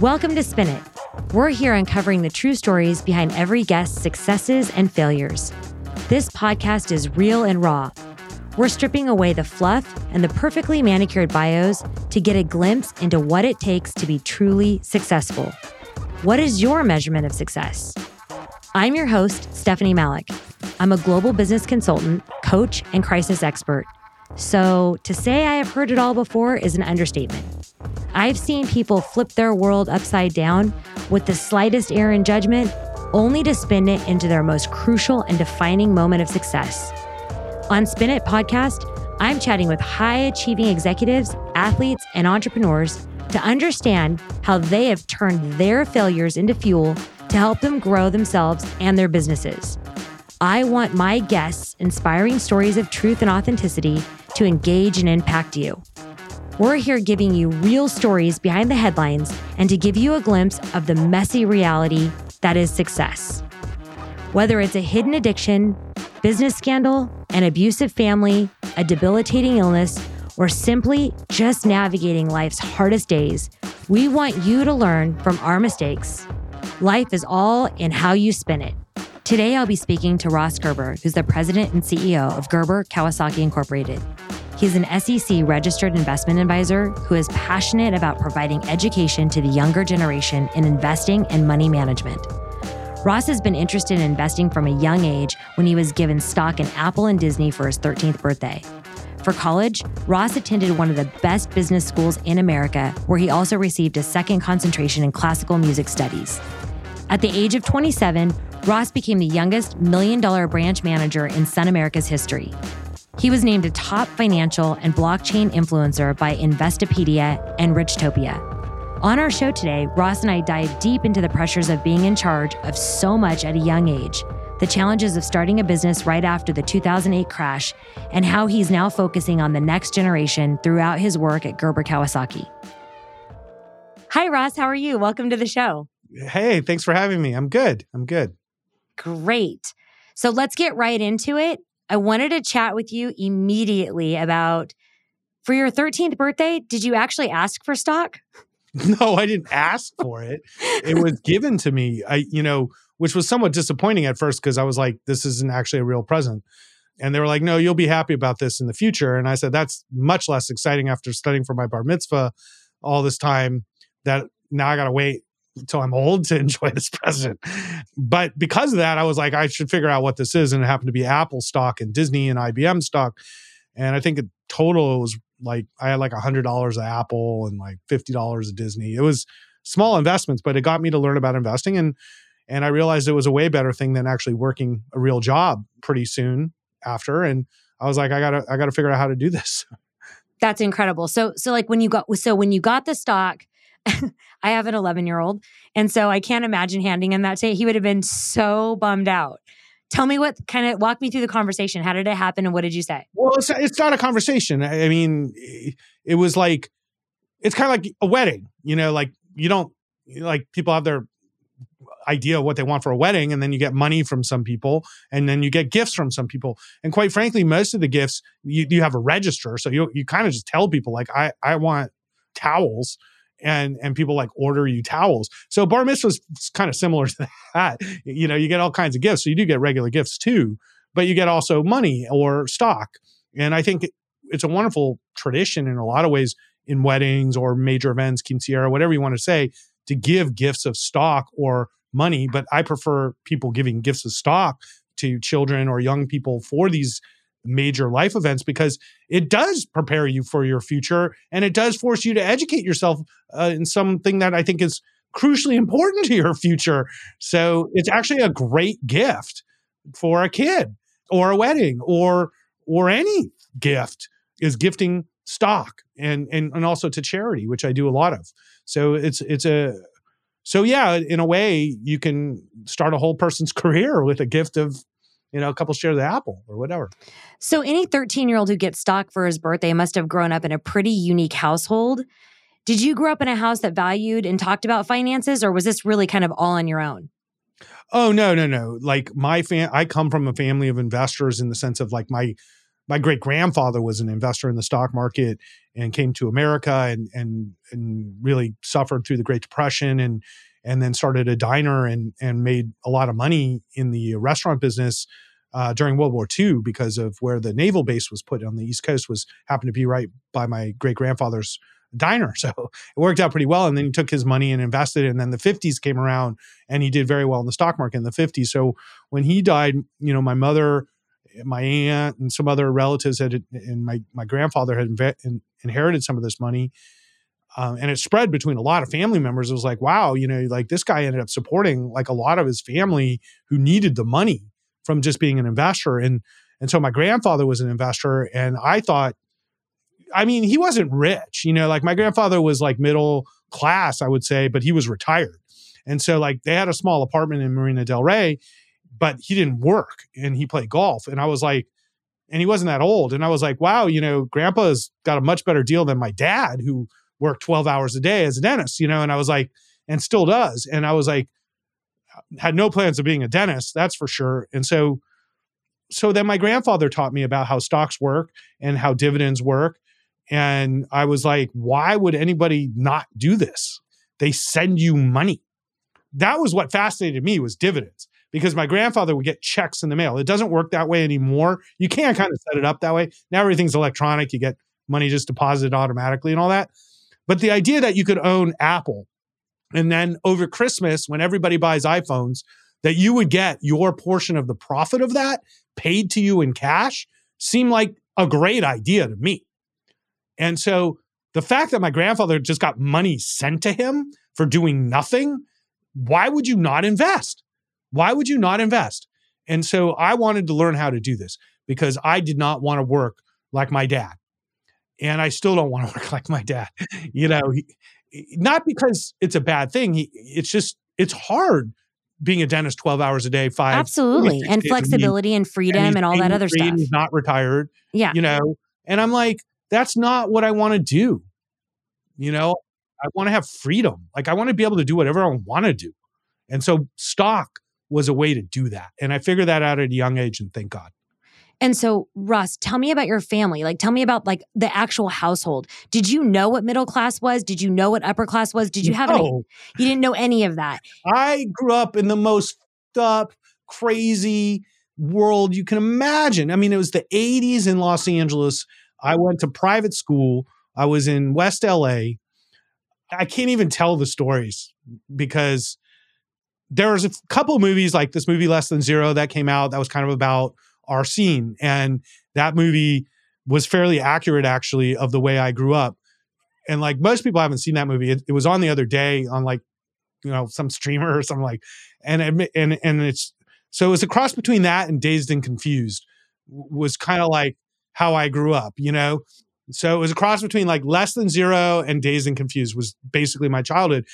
Welcome to Spin It. We're here uncovering the true stories behind every guest's successes and failures. This podcast is real and raw. We're stripping away the fluff and the perfectly manicured bios to get a glimpse into what it takes to be truly successful. What is your measurement of success? I'm your host, Stephanie Malik. I'm a global business consultant, coach, and crisis expert. So, to say I have heard it all before is an understatement. I've seen people flip their world upside down with the slightest error in judgment, only to spin it into their most crucial and defining moment of success. On Spin It podcast, I'm chatting with high achieving executives, athletes, and entrepreneurs to understand how they have turned their failures into fuel to help them grow themselves and their businesses. I want my guests' inspiring stories of truth and authenticity to engage and impact you. We're here giving you real stories behind the headlines and to give you a glimpse of the messy reality that is success. Whether it's a hidden addiction, business scandal, an abusive family, a debilitating illness, or simply just navigating life's hardest days, we want you to learn from our mistakes. Life is all in how you spin it. Today, I'll be speaking to Ross Gerber, who's the president and CEO of Gerber Kawasaki Incorporated. He's an SEC registered investment advisor who is passionate about providing education to the younger generation in investing and money management. Ross has been interested in investing from a young age when he was given stock in Apple and Disney for his 13th birthday. For college, Ross attended one of the best business schools in America, where he also received a second concentration in classical music studies. At the age of 27, Ross became the youngest million dollar branch manager in Sun America's history. He was named a top financial and blockchain influencer by Investopedia and Richtopia. On our show today, Ross and I dive deep into the pressures of being in charge of so much at a young age, the challenges of starting a business right after the 2008 crash, and how he's now focusing on the next generation throughout his work at Gerber Kawasaki. Hi, Ross. How are you? Welcome to the show. Hey, thanks for having me. I'm good. I'm good. Great. So let's get right into it. I wanted to chat with you immediately about for your 13th birthday, did you actually ask for stock? No, I didn't ask for it. it was given to me. I, you know, which was somewhat disappointing at first because I was like, this isn't actually a real present. And they were like, no, you'll be happy about this in the future. And I said, that's much less exciting after studying for my bar mitzvah all this time that now I got to wait until I'm old to enjoy this present. But because of that, I was like, I should figure out what this is. And it happened to be Apple stock and Disney and IBM stock. And I think in total it was like I had like a hundred dollars of Apple and like fifty dollars of Disney. It was small investments, but it got me to learn about investing and and I realized it was a way better thing than actually working a real job pretty soon after. And I was like, I gotta I gotta figure out how to do this. That's incredible. So so like when you got so when you got the stock, I have an 11 year old, and so I can't imagine handing him that today. He would have been so bummed out. Tell me what kind of walk me through the conversation. How did it happen and what did you say? Well, it's, it's not a conversation. I mean, it was like, it's kind of like a wedding, you know, like you don't, like people have their idea of what they want for a wedding and then you get money from some people and then you get gifts from some people and quite frankly most of the gifts you, you have a register so you, you kind of just tell people like i i want towels and and people like order you towels. So bar mitzvah is kind of similar to that. You know, you get all kinds of gifts. So you do get regular gifts too, but you get also money or stock. And I think it's a wonderful tradition in a lot of ways in weddings or major events, quinceañera, whatever you want to say, to give gifts of stock or money. But I prefer people giving gifts of stock to children or young people for these major life events because it does prepare you for your future and it does force you to educate yourself uh, in something that I think is crucially important to your future. So it's actually a great gift for a kid or a wedding or or any gift is gifting stock and and and also to charity which I do a lot of. So it's it's a so yeah, in a way you can start a whole person's career with a gift of you know, a couple shares of Apple or whatever. So, any 13 year old who gets stock for his birthday must have grown up in a pretty unique household. Did you grow up in a house that valued and talked about finances, or was this really kind of all on your own? Oh no, no, no! Like my fam, I come from a family of investors in the sense of like my my great grandfather was an investor in the stock market and came to America and and and really suffered through the Great Depression and and then started a diner and and made a lot of money in the restaurant business uh, during World War II because of where the naval base was put on the East Coast was happened to be right by my great grandfather's diner. So it worked out pretty well. And then he took his money and invested. It. And then the 50s came around and he did very well in the stock market in the 50s. So when he died, you know, my mother my aunt and some other relatives had and my my grandfather had inve- inherited some of this money um, and it spread between a lot of family members it was like wow you know like this guy ended up supporting like a lot of his family who needed the money from just being an investor and and so my grandfather was an investor and i thought i mean he wasn't rich you know like my grandfather was like middle class i would say but he was retired and so like they had a small apartment in marina del rey but he didn't work and he played golf. And I was like, and he wasn't that old. And I was like, wow, you know, grandpa's got a much better deal than my dad who worked 12 hours a day as a dentist, you know? And I was like, and still does. And I was like, had no plans of being a dentist, that's for sure. And so, so then my grandfather taught me about how stocks work and how dividends work. And I was like, why would anybody not do this? They send you money. That was what fascinated me was dividends because my grandfather would get checks in the mail. It doesn't work that way anymore. You can't kind of set it up that way. Now everything's electronic. You get money just deposited automatically and all that. But the idea that you could own Apple and then over Christmas, when everybody buys iPhones, that you would get your portion of the profit of that paid to you in cash seemed like a great idea to me. And so the fact that my grandfather just got money sent to him for doing nothing, why would you not invest? Why would you not invest? And so I wanted to learn how to do this because I did not want to work like my dad. And I still don't want to work like my dad. You know, he, not because it's a bad thing. He, it's just, it's hard being a dentist 12 hours a day, five. Absolutely. And flexibility and freedom and, and all that other stuff. He's not retired. Yeah. You know, and I'm like, that's not what I want to do. You know, I want to have freedom. Like I want to be able to do whatever I want to do. And so stock was a way to do that. And I figured that out at a young age and thank God. And so, Russ, tell me about your family. Like, tell me about like the actual household. Did you know what middle class was? Did you know what upper class was? Did you have no. any? You didn't know any of that. I grew up in the most up, crazy world you can imagine. I mean, it was the 80s in Los Angeles. I went to private school. I was in West LA. I can't even tell the stories because there was a couple movies like this movie Less Than Zero that came out that was kind of about our scene. And that movie was fairly accurate actually of the way I grew up. And like most people haven't seen that movie. It, it was on the other day on like, you know, some streamer or something like, and, and, and it's, so it was a cross between that and Dazed and Confused was kind of like how I grew up, you know? So it was a cross between like Less Than Zero and Dazed and Confused was basically my childhood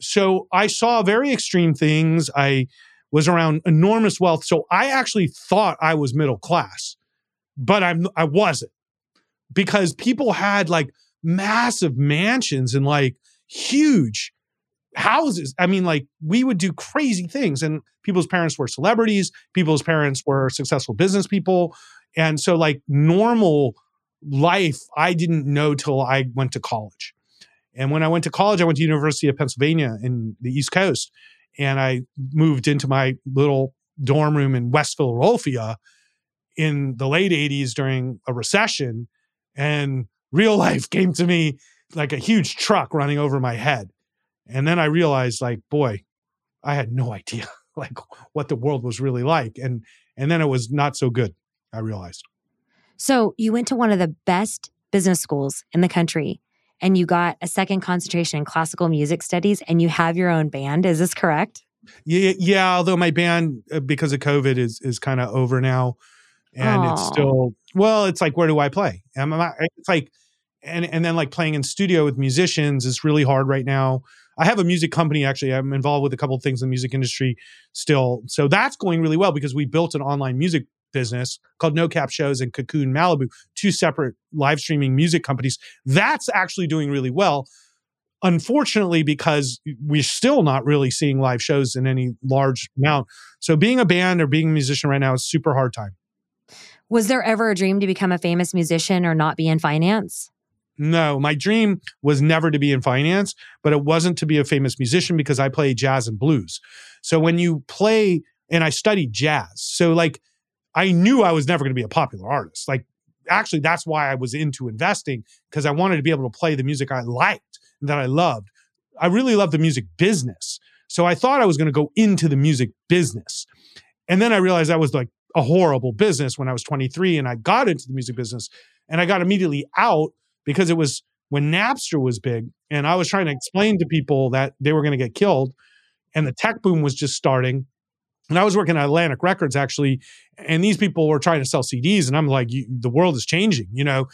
so I saw very extreme things. I was around enormous wealth. So I actually thought I was middle class, but I'm I wasn't because people had like massive mansions and like huge houses. I mean, like we would do crazy things, and people's parents were celebrities, people's parents were successful business people. And so, like, normal life, I didn't know till I went to college. And when I went to college, I went to University of Pennsylvania in the East Coast, and I moved into my little dorm room in West Philadelphia in the late 80s during a recession and real life came to me like a huge truck running over my head. And then i realized like boy i had no idea like what the world was really like and and then it was not so good i realized. So you went to one of the best business schools in the country and you got a second concentration in classical music studies and you have your own band. Is this correct? Yeah, yeah. Although my band, uh, because of COVID, is is kind of over now, and Aww. it's still well. It's like where do I play? I'm not, it's like, and and then like playing in studio with musicians is really hard right now. I have a music company actually. I'm involved with a couple of things in the music industry still, so that's going really well because we built an online music business called No Cap Shows and Cocoon Malibu, two separate live streaming music companies. That's actually doing really well. Unfortunately, because we're still not really seeing live shows in any large amount. So being a band or being a musician right now is super hard time. Was there ever a dream to become a famous musician or not be in finance? No, my dream was never to be in finance, but it wasn't to be a famous musician because I play jazz and blues. So when you play, and I studied jazz, so like I knew I was never going to be a popular artist. Like actually, that's why I was into investing because I wanted to be able to play the music I liked that I loved. I really love the music business. So I thought I was going to go into the music business. And then I realized that was like a horrible business when I was 23 and I got into the music business and I got immediately out because it was when Napster was big and I was trying to explain to people that they were going to get killed and the tech boom was just starting. And I was working at Atlantic Records actually, and these people were trying to sell CDs, and I'm like, the world is changing, you know.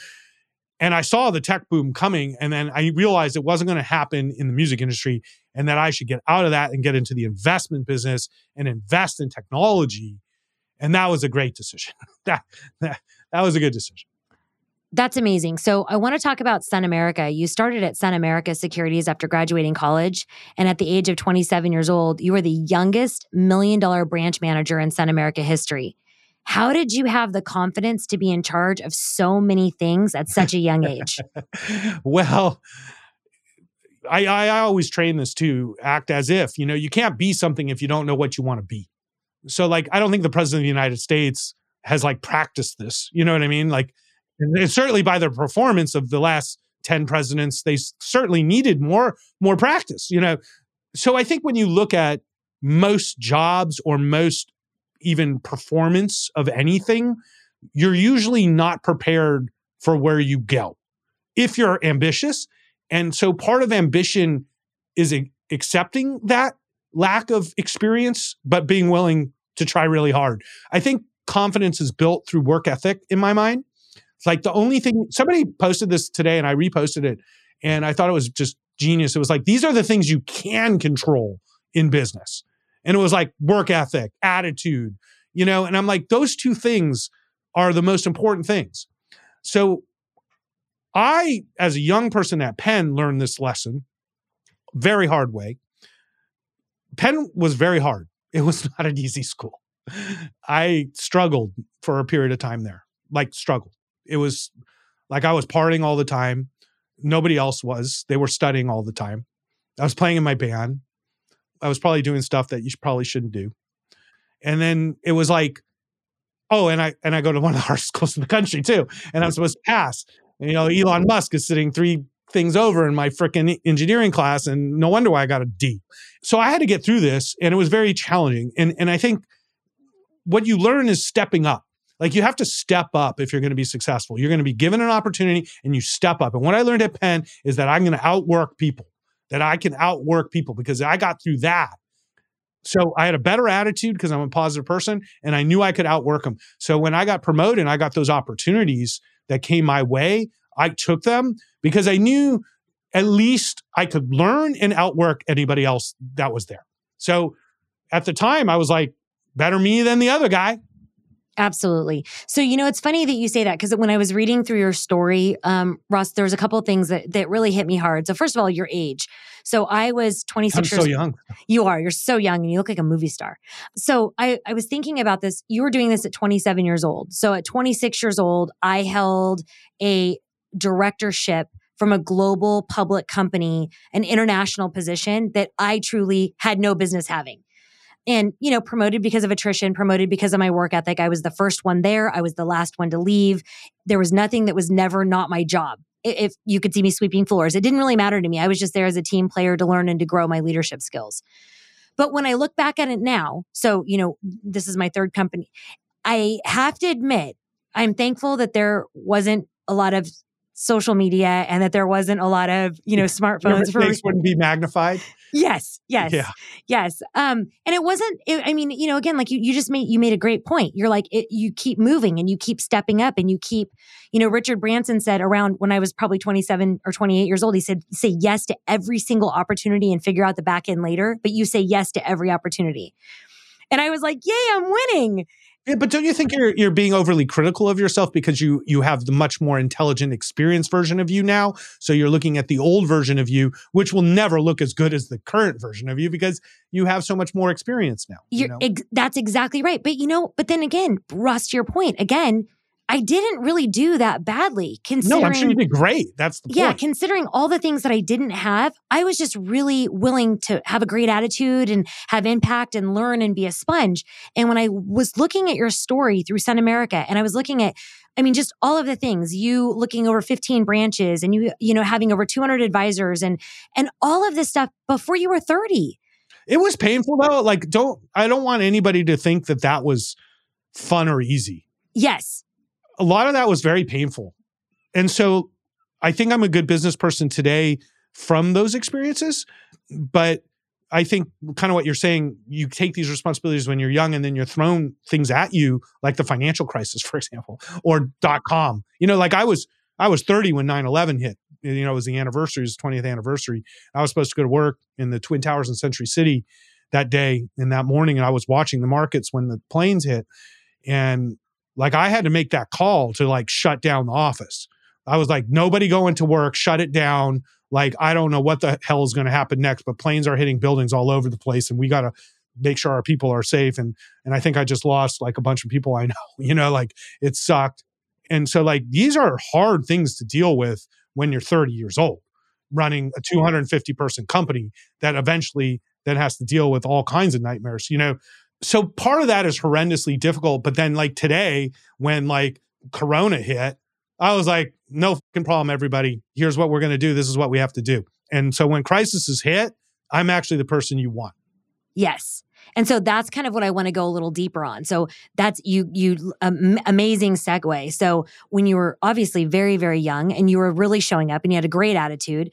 And I saw the tech boom coming, and then I realized it wasn't going to happen in the music industry, and that I should get out of that and get into the investment business and invest in technology. And that was a great decision. that, that that was a good decision. That's amazing. So I want to talk about Sun America. You started at Sun America Securities after graduating college. And at the age of 27 years old, you were the youngest million dollar branch manager in Sun America history. How did you have the confidence to be in charge of so many things at such a young age? well, I, I, always train this to act as if, you know, you can't be something if you don't know what you want to be. So, like, I don't think the president of the United States has like practiced this. You know what I mean? Like, and certainly by their performance of the last 10 presidents they certainly needed more more practice you know? So i think when you look at most jobs or most even performance of anything you're usually not prepared for where you go if you're ambitious. And so part of ambition is accepting that lack of experience but being willing to try really hard. I think confidence is built through work ethic in my mind it's like the only thing somebody posted this today and I reposted it and I thought it was just genius. It was like, these are the things you can control in business. And it was like work ethic, attitude, you know, and I'm like, those two things are the most important things. So I, as a young person at Penn, learned this lesson very hard way. Penn was very hard. It was not an easy school. I struggled for a period of time there, like struggled it was like I was partying all the time. Nobody else was. They were studying all the time. I was playing in my band. I was probably doing stuff that you probably shouldn't do. And then it was like, oh, and I and I go to one of the hardest schools in the country too, and I'm supposed to pass. And, you know, Elon Musk is sitting three things over in my freaking engineering class, and no wonder why I got a D. So I had to get through this, and it was very challenging. And and I think what you learn is stepping up. Like you have to step up if you're going to be successful. You're going to be given an opportunity and you step up. And what I learned at Penn is that I'm going to outwork people, that I can outwork people because I got through that. So I had a better attitude because I'm a positive person and I knew I could outwork them. So when I got promoted and I got those opportunities that came my way, I took them because I knew at least I could learn and outwork anybody else that was there. So at the time, I was like, better me than the other guy. Absolutely. So, you know, it's funny that you say that because when I was reading through your story, um, Ross, there was a couple of things that, that really hit me hard. So, first of all, your age. So, I was 26 I'm years so young. You are. You're so young and you look like a movie star. So, I, I was thinking about this. You were doing this at 27 years old. So, at 26 years old, I held a directorship from a global public company, an international position that I truly had no business having and you know promoted because of attrition promoted because of my work ethic. I was the first one there. I was the last one to leave. There was nothing that was never not my job. If you could see me sweeping floors it didn't really matter to me. I was just there as a team player to learn and to grow my leadership skills. But when i look back at it now so you know this is my third company i have to admit i'm thankful that there wasn't a lot of social media and that there wasn't a lot of you know smartphones for wouldn't be magnified? Yes yes yeah. yes. Um and it wasn't it, i mean you know again like you, you just made you made a great point. You're like it, you keep moving and you keep stepping up and you keep you know richard branson said around when i was probably 27 or 28 years old he said say yes to every single opportunity and figure out the back end later but you say yes to every opportunity. And i was like yay i'm winning yeah, but don't you think you're you're being overly critical of yourself because you you have the much more intelligent, experienced version of you now? So you're looking at the old version of you, which will never look as good as the current version of you because you have so much more experience now. You know? ex- that's exactly right. But you know, but then again, Ross, to your point, again, I didn't really do that badly considering No, I'm sure you did great. That's the point. yeah, considering all the things that I didn't have, I was just really willing to have a great attitude and have impact and learn and be a sponge. And when I was looking at your story through Sun America and I was looking at I mean just all of the things, you looking over 15 branches and you you know having over 200 advisors and and all of this stuff before you were 30. It was painful though. Like, don't I don't want anybody to think that that was fun or easy. Yes. A lot of that was very painful, and so I think I'm a good business person today from those experiences. But I think kind of what you're saying, you take these responsibilities when you're young, and then you're thrown things at you, like the financial crisis, for example, or dot com. You know, like I was I was 30 when 9/11 hit. You know, it was the anniversary, it was 20th anniversary. I was supposed to go to work in the Twin Towers in Century City that day and that morning, and I was watching the markets when the planes hit, and like I had to make that call to like shut down the office. I was like, nobody going to work, shut it down. Like, I don't know what the hell is going to happen next, but planes are hitting buildings all over the place, and we got to make sure our people are safe. And and I think I just lost like a bunch of people I know. You know, like it sucked. And so like these are hard things to deal with when you're 30 years old, running a 250 person company that eventually then has to deal with all kinds of nightmares. You know, so part of that is horrendously difficult. But then like today, when like Corona hit, I was like, no fucking problem, everybody. Here's what we're going to do. This is what we have to do. And so when crisis is hit, I'm actually the person you want. Yes. And so that's kind of what I want to go a little deeper on. So that's you you um, amazing segue. So when you were obviously very very young and you were really showing up and you had a great attitude,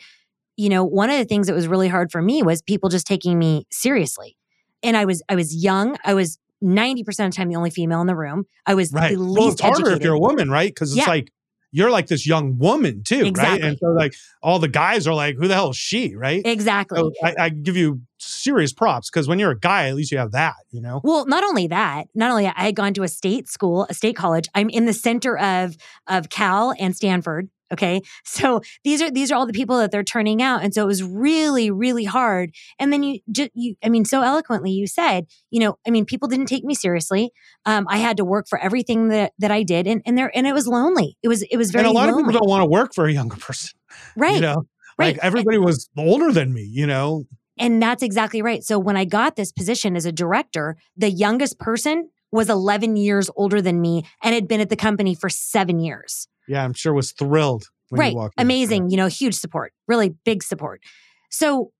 you know, one of the things that was really hard for me was people just taking me seriously. And I was I was young. I was 90% of the time the only female in the room. I was Right. the least Well, it's harder educated. if you're a woman, right? Because it's Yeah. like you're like this young woman too, right? And so like all the guys are like, who the hell is she, right? exactly. So I, I give you serious props because when you're a guy, at least you have that, you know. Well, not only that, not only I had gone to a state school, a state college. I'm in the center of of Cal and Stanford. Okay, so these are these are all the people that they're turning out, and so it was really really hard. And then you just you, I mean, so eloquently you said, you know, I mean, people didn't take me seriously. Um, I had to work for everything that that I did, and and there and it was lonely. It was it was very and a lot lonely. of people don't want to work for a younger person, right. you know. right. Like everybody was older than me, you know. And that's exactly right. So when I got this position as a director, the youngest person was 11 years older than me and had been at the company for seven years. Yeah, I'm sure was thrilled when right. you walked in. Amazing. You know, huge support, really big support. So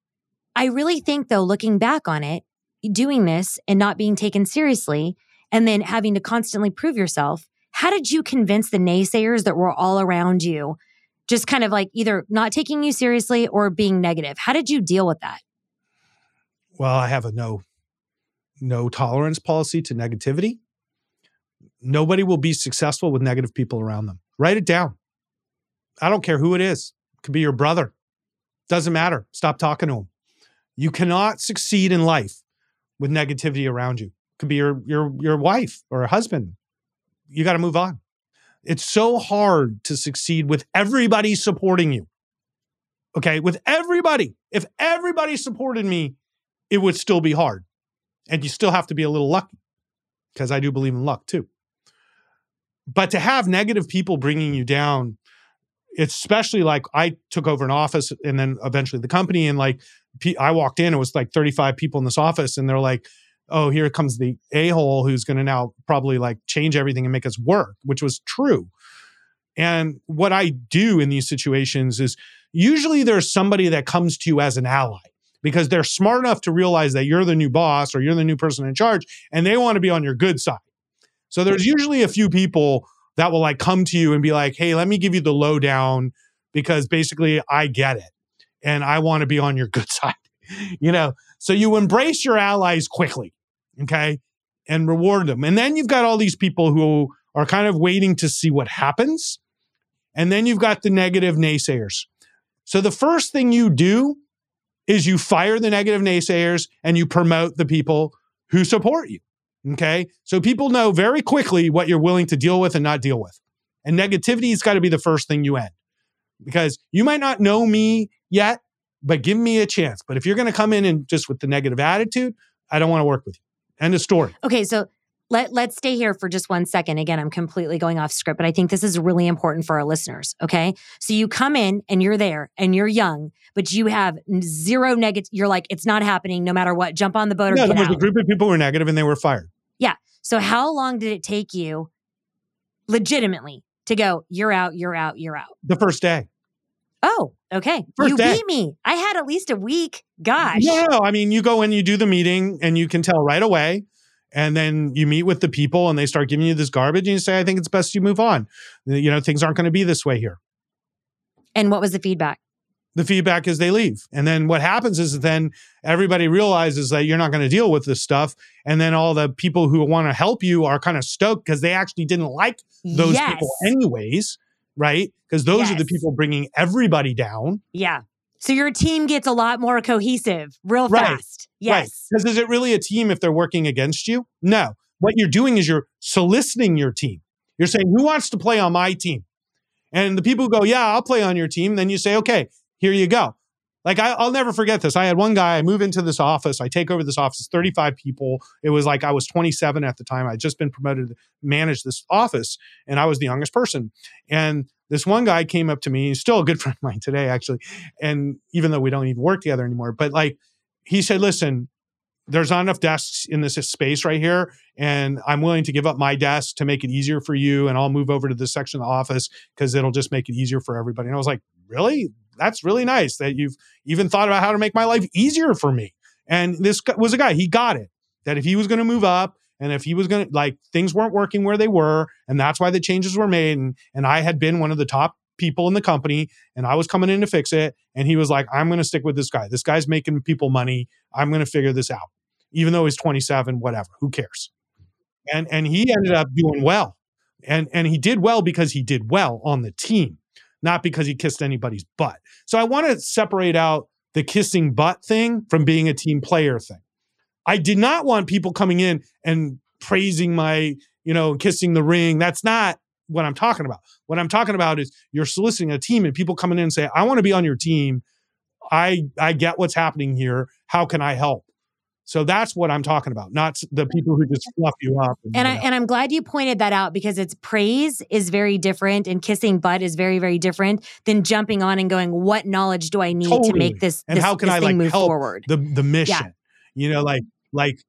I really think, though, looking back on it, doing this and not being taken seriously, and then having to constantly prove yourself, how did you convince the naysayers that were all around you? Just kind of like either not taking you seriously or being negative. How did you deal with that? well, I have a no no tolerance policy to negativity. Nobody will be successful with negative people around them. Write it down. I don't care who it is. It could be your brother. Doesn't matter. Stop talking to him. You cannot succeed in life with negativity around you. It could be your your your wife or a husband. You got to move on. It's so hard to succeed with everybody supporting you. Okay, with everybody. If everybody supported me, it would still be hard. And you still have to be a little lucky because I do believe in luck too. But to have negative people bringing you down, especially like I took over an office and then eventually the company. And like I walked in, it was like 35 people in this office, and they're like, oh, here comes the a hole who's going to now probably like change everything and make us work, which was true. And what I do in these situations is usually there's somebody that comes to you as an ally because they're smart enough to realize that you're the new boss or you're the new person in charge and they want to be on your good side. So there's usually a few people that will like come to you and be like, "Hey, let me give you the lowdown because basically I get it and I want to be on your good side." you know, so you embrace your allies quickly, okay? And reward them. And then you've got all these people who are kind of waiting to see what happens. And then you've got the negative naysayers. So the first thing you do is you fire the negative naysayers and you promote the people who support you. Okay. So people know very quickly what you're willing to deal with and not deal with. And negativity has got to be the first thing you end because you might not know me yet, but give me a chance. But if you're going to come in and just with the negative attitude, I don't want to work with you. End of story. Okay, so let let's stay here for just one second. Again, I'm completely going off script, but I think this is really important for our listeners. Okay, so you come in and you're there and you're young, but you have zero negative. You're like, it's not happening, no matter what. Jump on the boat or No, get there was out. a group of people who were negative and they were fired. So how long did it take you, legitimately, to go? You're out. You're out. You're out. The first day. Oh, okay. First you day. beat me. I had at least a week. Gosh. No, no, I mean, you go in, you do the meeting, and you can tell right away. And then you meet with the people, and they start giving you this garbage, and you say, "I think it's best you move on." You know, things aren't going to be this way here. And what was the feedback? The feedback is they leave, and then what happens is then everybody realizes that you're not going to deal with this stuff, and then all the people who want to help you are kind of stoked because they actually didn't like those yes. people anyways, right? Because those are the people bringing everybody down. Yeah. So your team gets a lot more cohesive real Right. fast. Yes. Because is it really a team if they're working against you? No. What you're doing is you're soliciting your team. You're saying, who wants to play on my team? And the people who go, yeah, I'll play on your team. Then you say, okay, here you go. Like I, I'll never forget this. I had one guy. I move into this office. I take over this office. 35 people. It was like I was 27 at the time. I'd just been promoted to manage this office, and I was the youngest person. And this one guy came up to me. He's still a good friend of mine today, actually. And even though we don't even work together anymore, but like he said, listen, there's not enough desks in this space right here. And I'm willing to give up my desk to make it easier for you. And I'll move over to this section of the office because it'll just make it easier for everybody. And I was like, really? That's really nice that you've even thought about how to make my life easier for me. And this was a guy, he got it that if he was going to move up and if he was going to, like, things weren't working where they were. And that's why the changes were made. And, and I had been one of the top people in the company and I was coming in to fix it. And he was like, I'm going to stick with this guy. This guy's making people money. I'm going to figure this out. Even though he's 27, whatever, who cares? And and he ended up doing well. And and he did well because he did well on the team, not because he kissed anybody's butt. So I want to separate out the kissing butt thing from being a team player thing. I did not want people coming in and praising my, you know, kissing the ring. That's not what I'm talking about. What I'm talking about is you're soliciting a team and people coming in and say, I want to be on your team. I I get what's happening here. How can I help? So that's what I'm talking about, not the people who just fluff you up. And I you know. and I'm glad you pointed that out because it's praise is very different and kissing butt is very very different than jumping on and going, what knowledge do I need to make this And this, how can I, like, move help forward? the the mission. You know, like like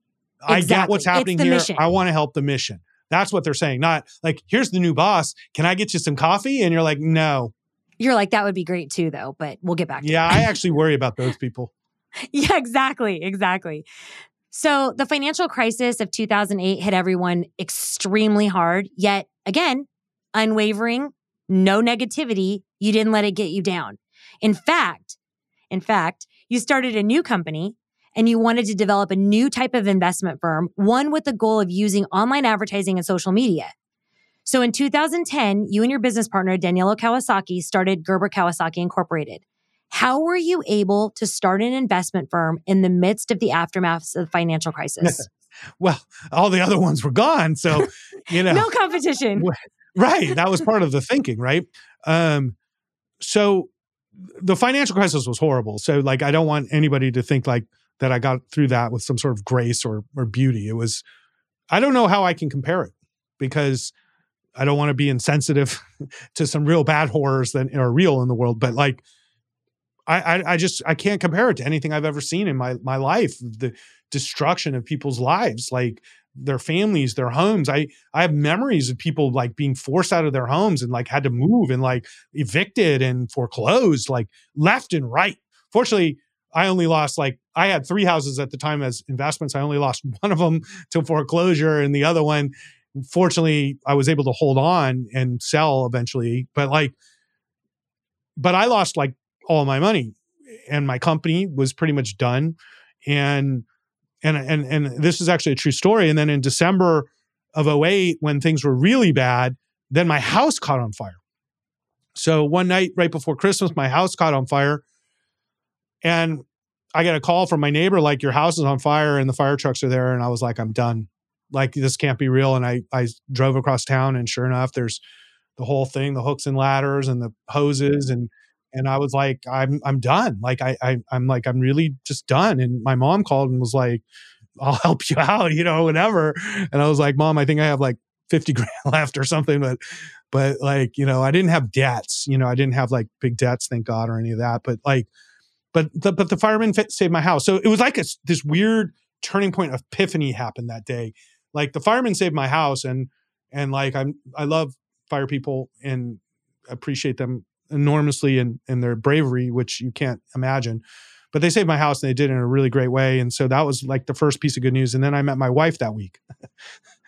I get what's happening here. mission. I want to help the mission. That's what they're saying. Not like here's the new boss. Can I get you some coffee? And you're like, no. You're like that would be great too though, but we'll get back Yeah, that. I actually worry about those people. Yeah, exactly. Exactly. So the financial crisis of 2008 hit everyone extremely hard, yet again, unwavering, no negativity. You didn't let it get you down. In fact, in fact, you started a new company and you wanted to develop a new type of investment firm, one with the goal of using online advertising and social media. So in 2010, you and your business partner, Daniela Kawasaki, started Gerber Kawasaki Incorporated. How were you able to start an investment firm in the midst of the aftermath of the financial crisis? Well, all the other ones were gone. So, you know, No competition. right. That was part of the thinking, right? Um, so the financial crisis was horrible. So, like, I don't want anybody to think like that I got through that with some sort of grace or or beauty. It was, I don't know how I can compare it because I don't want to be insensitive to some real bad horrors that are real in the world. But like, I, I I just I can't compare it to anything I've ever seen in my my life. The destruction of people's lives, like their families, their homes. I I have memories of people like being forced out of their homes and like had to move and like evicted and foreclosed like left and right. Fortunately, I only lost like I had three houses at the time as investments. I only lost one of them to foreclosure and the other one fortunately I was able to hold on and sell eventually. But like but I lost like all my money and my company was pretty much done. And and and and this is actually a true story. And then in December of 08 when things were really bad then my house caught on fire. So one night right before Christmas my house caught on fire. And I got a call from my neighbor like your house is on fire and the fire trucks are there. And I was like I'm done. Like this can't be real. And I I drove across town and sure enough there's the whole thing the hooks and ladders and the hoses and and I was like, I'm I'm done. Like I, I I'm like I'm really just done. And my mom called and was like, I'll help you out, you know, whatever. And I was like, Mom, I think I have like 50 grand left or something. But, but like, you know, I didn't have debts, you know, I didn't have like big debts, thank God, or any of that. But like, but the, but the fireman saved my house. So it was like a, this weird turning point epiphany happened that day. Like the fireman saved my house and, and like I'm, I love fire people and appreciate them enormously in, in their bravery, which you can't imagine but they saved my house and they did it in a really great way. And so that was like the first piece of good news. And then I met my wife that week.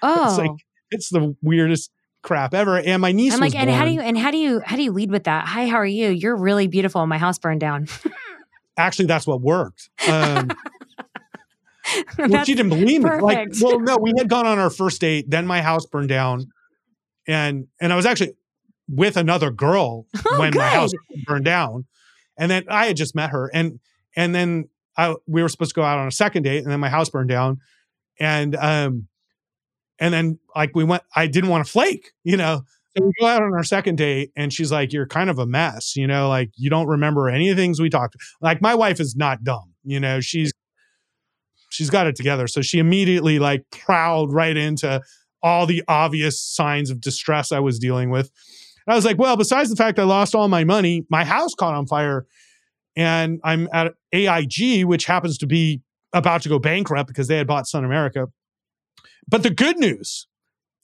Oh, it's like it's the weirdest crap ever. And my niece I'm like, and born. how do you and how do you how do you lead with that? Hi, how are you? You're really beautiful. My house burned down. Actually, that's what worked. Um, well, she didn't believe me. Like, well, no, we had gone on our first date. Then my house burned down, and and I was actually with another girl Oh, when my house burned down, and then I had just met her, and and then I we were supposed to go out on a second date, and then my house burned down, and um, and then like we went, I didn't want to flake, you know. So we go out on our second date, and she's like, "You're kind of a mess, you know. Like you don't remember any of the things we talked. Like my wife is not dumb, you know. She's she's got it together. So she immediately like prowled right into all the obvious signs of distress I was dealing with. And I was like, well, besides the fact I lost all my money, my house caught on fire and I'm at AIG, which happens to be about to go bankrupt because they had bought Sun America. But the good news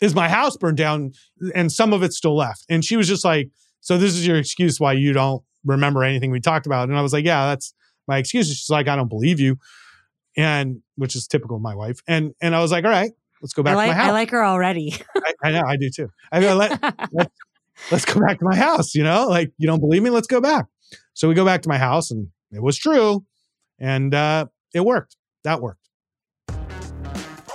is my house burned down and some of it's still left. And she was just like, so this is your excuse why you don't remember anything we talked about. And I was like, yeah, that's my excuse. She's like, I don't believe you. And which is typical of my wife. And and I was like, all right, let's go back I like to my house. I like her already. I, I know, I do too. I go, let, let's go back to my house. You know, like you don't believe me, let's go back. So we go back to my house, and it was true, and uh, it worked. That worked.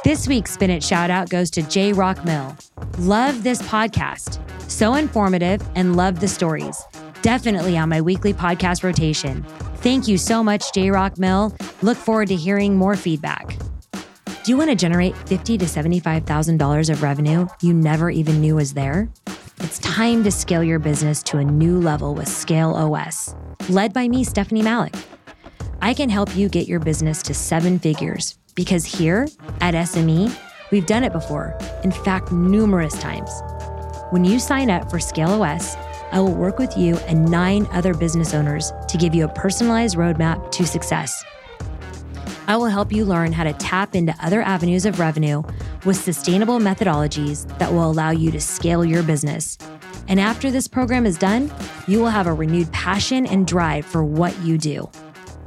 This week's Spin It shout out goes to J Rock Mill. Love this podcast. So informative and love the stories. Definitely on my weekly podcast rotation. Thank you so much, J Rock Mill. Look forward to hearing more feedback. Do you want to generate fifty to seventy-five thousand dollars of revenue you never even knew was there? It's time to scale your business to a new level with Scale OS, led by me, Stephanie Malik. I can help you get your business to seven figures because here at SME, we've done it before. In fact, numerous times. When you sign up for Scale OS, I will work with you and nine other business owners to give you a personalized roadmap to success. I will help you learn how to tap into other avenues of revenue with sustainable methodologies that will allow you to scale your business. And after this program is done, you will have a renewed passion and drive for what you do.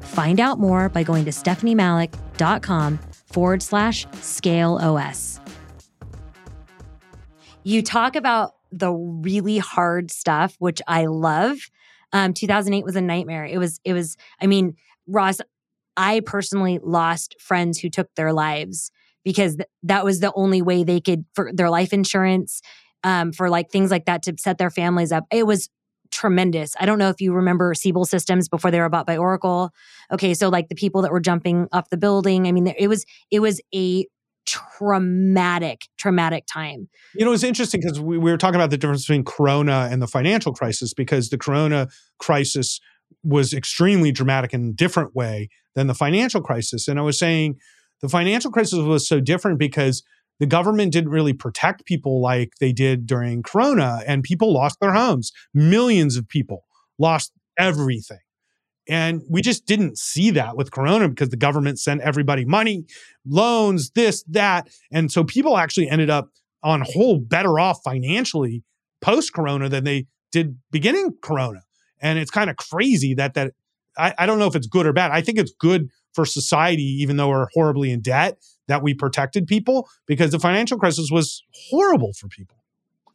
Find out more by going to stephaniemalik.com forward slash scale OS. You talk about the really hard stuff, which I love. Um, 2008 was a nightmare. It was, it was, I mean, Ross, I personally lost friends who took their lives because th- that was the only way they could, for their life insurance, um, for like things like that to set their families up. It was tremendous. I don't know if you remember Siebel Systems before they were bought by Oracle. Okay, so like the people that were jumping off the building. I mean, it was it was a traumatic, traumatic time. You know, it's interesting because we, we were talking about the difference between Corona and the financial crisis because the Corona crisis was extremely dramatic in a different way than the financial crisis. And I was saying the financial crisis was so different because the government didn't really protect people like they did during Corona, and people lost their homes. Millions of people lost everything. And we just didn't see that with Corona because the government sent everybody money, loans, this, that. And so people actually ended up on whole better off financially post Corona than they did beginning Corona. And it's kind of crazy that that I, I don't know if it's good or bad. I think it's good for society, even though we're horribly in debt, that we protected people because the financial crisis was horrible for people.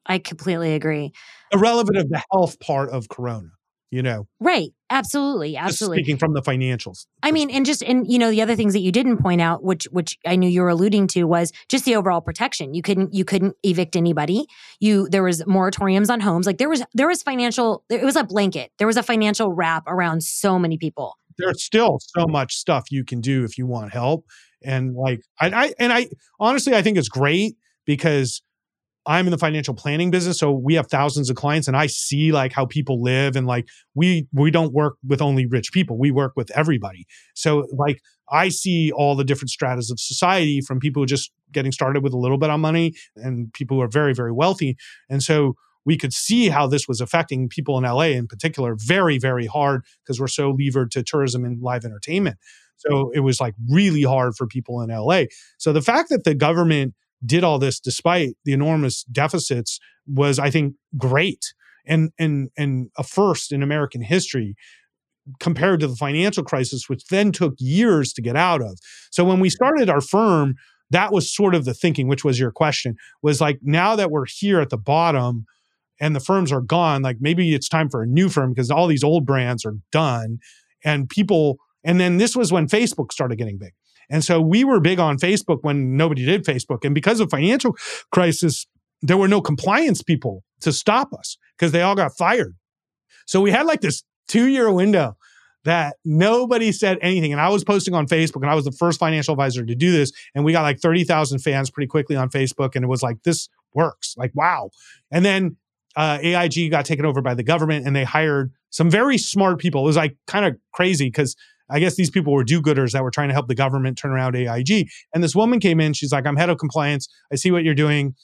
I completely agree. Irrelevant of the health part of Corona, you know. Right. Absolutely. Absolutely. speaking from the financials. I mean, and just and you know the other things that you didn't point out, which which I knew you were alluding to, was just the overall protection. You couldn't you couldn't evict anybody. You there was moratoriums on homes. Like there was there was financial. It was a blanket. There was a financial wrap around so many people. there's still so much stuff you can do if you want help. And like I, I and I honestly I think it's great because I'm in the financial planning business, so we have thousands of clients, and I see like how people live, and like we we don't work with only rich people. We work with everybody. So like I see all the different stratas of society, from people who just getting started with a little bit of money, and people who are very very wealthy, and so we could see how this was affecting people in LA in particular very very hard because we're so levered to tourism and live entertainment. So it was like really hard for people in LA. So the fact that the government did all this despite the enormous deficits was, I think, great and and and a first in American history compared to the financial crisis, which then took years to get out of. So when we started our firm, that was sort of the thinking, which was your question, was like now that we're here at the bottom and the firms are gone, like maybe it's time for a new firm because all these old brands are done and people and then this was when Facebook started getting big. And so we were big on Facebook when nobody did Facebook. And because of financial crisis, there were no compliance people to stop us because they all got fired. So we had like this two year window that nobody said anything. And I was posting on Facebook and I was the first financial advisor to do this. And we got like 30,000 fans pretty quickly on Facebook. And it was like, this works. Like, wow. And then uh, AIG got taken over by the government and they hired some very smart people. It was like kind of crazy because I guess these people were do gooders that were trying to help the government turn around AIG. And this woman came in. She's like, I'm head of compliance. I see what you're doing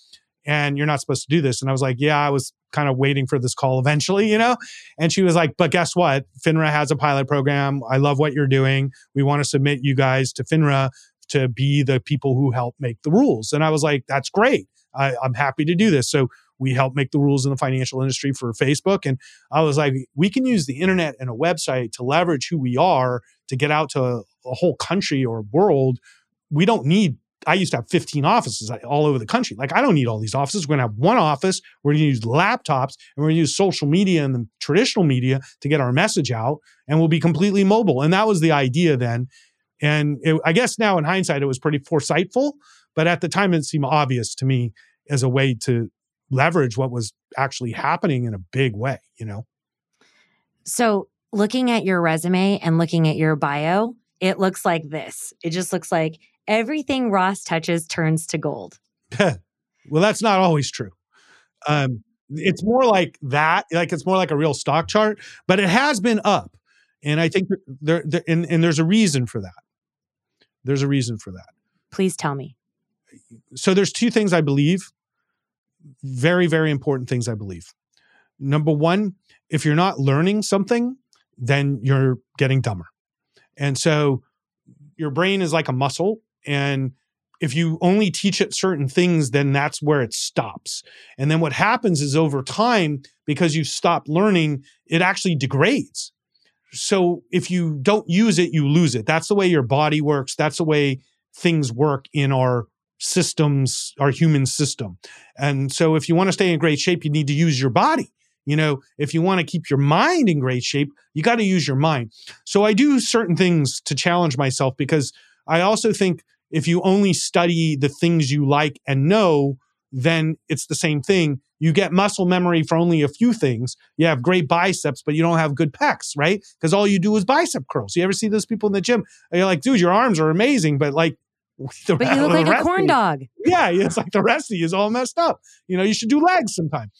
and you're not supposed to do this. And I was like, yeah, I was kind of waiting for this call eventually, you know? And she was like, but guess what? FINRA has a pilot program. I love what you're doing. We want to submit you guys to FINRA to be the people who help make the rules. And I was like, that's great. I, I'm happy to do this. So we help make the rules in the financial industry for Facebook. And I was like, we can use the internet and a website to leverage who we are to get out to a, a whole country or world. We don't need I used to have 15 offices all over the country. Like, I don't need all these offices. We're going to have one office. We're going to use laptops and we're going to use social media and the traditional media to get our message out. And we'll be completely mobile. And that was the idea then. And it, I guess now in hindsight, it was pretty foresightful. But at the time, it seemed obvious to me as a way to leverage what was actually happening in a big way, you know? So, looking at your resume and looking at your bio, it looks like this. It just looks like everything Ross touches turns to gold. well, that's not always true. Um, it's more like that, like it's more like a real stock chart, but it has been up. And I think there, there and, and there's a reason for that. There's a reason for that. Please tell me. So there's two things I believe very, very important things I believe. Number one, if you're not learning something, then you're getting dumber. And so your brain is like a muscle. And if you only teach it certain things, then that's where it stops. And then what happens is over time, because you stop learning, it actually degrades. So if you don't use it, you lose it. That's the way your body works. That's the way things work in our systems, our human system. And so if you want to stay in great shape, you need to use your body. You know, if you want to keep your mind in great shape, you got to use your mind. So I do certain things to challenge myself because I also think if you only study the things you like and know, then it's the same thing. You get muscle memory for only a few things. You have great biceps, but you don't have good pecs, right? Because all you do is bicep curls. You ever see those people in the gym? You're like, dude, your arms are amazing, but like but you look like a corn dog. Yeah, it's like the rest of you is all messed up. You know, you should do legs sometime.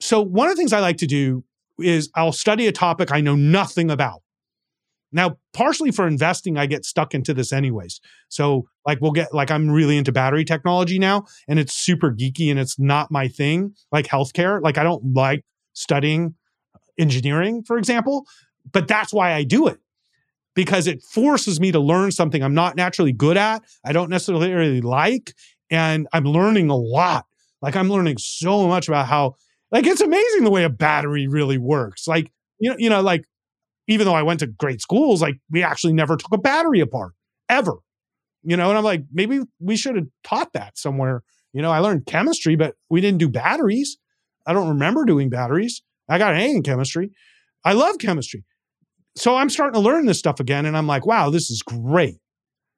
So one of the things I like to do is I'll study a topic I know nothing about. Now, partially for investing, I get stuck into this anyways. So, like, we'll get like I'm really into battery technology now, and it's super geeky and it's not my thing, like healthcare. Like, I don't like studying engineering, for example, but that's why I do it because it forces me to learn something I'm not naturally good at, I don't necessarily like, and I'm learning a lot. Like I'm learning so much about how like it's amazing the way a battery really works. Like you know, you know, like even though I went to great schools, like we actually never took a battery apart ever. You know, and I'm like, maybe we should have taught that somewhere. You know, I learned chemistry, but we didn't do batteries. I don't remember doing batteries. I got an A in chemistry. I love chemistry so I'm starting to learn this stuff again. And I'm like, wow, this is great.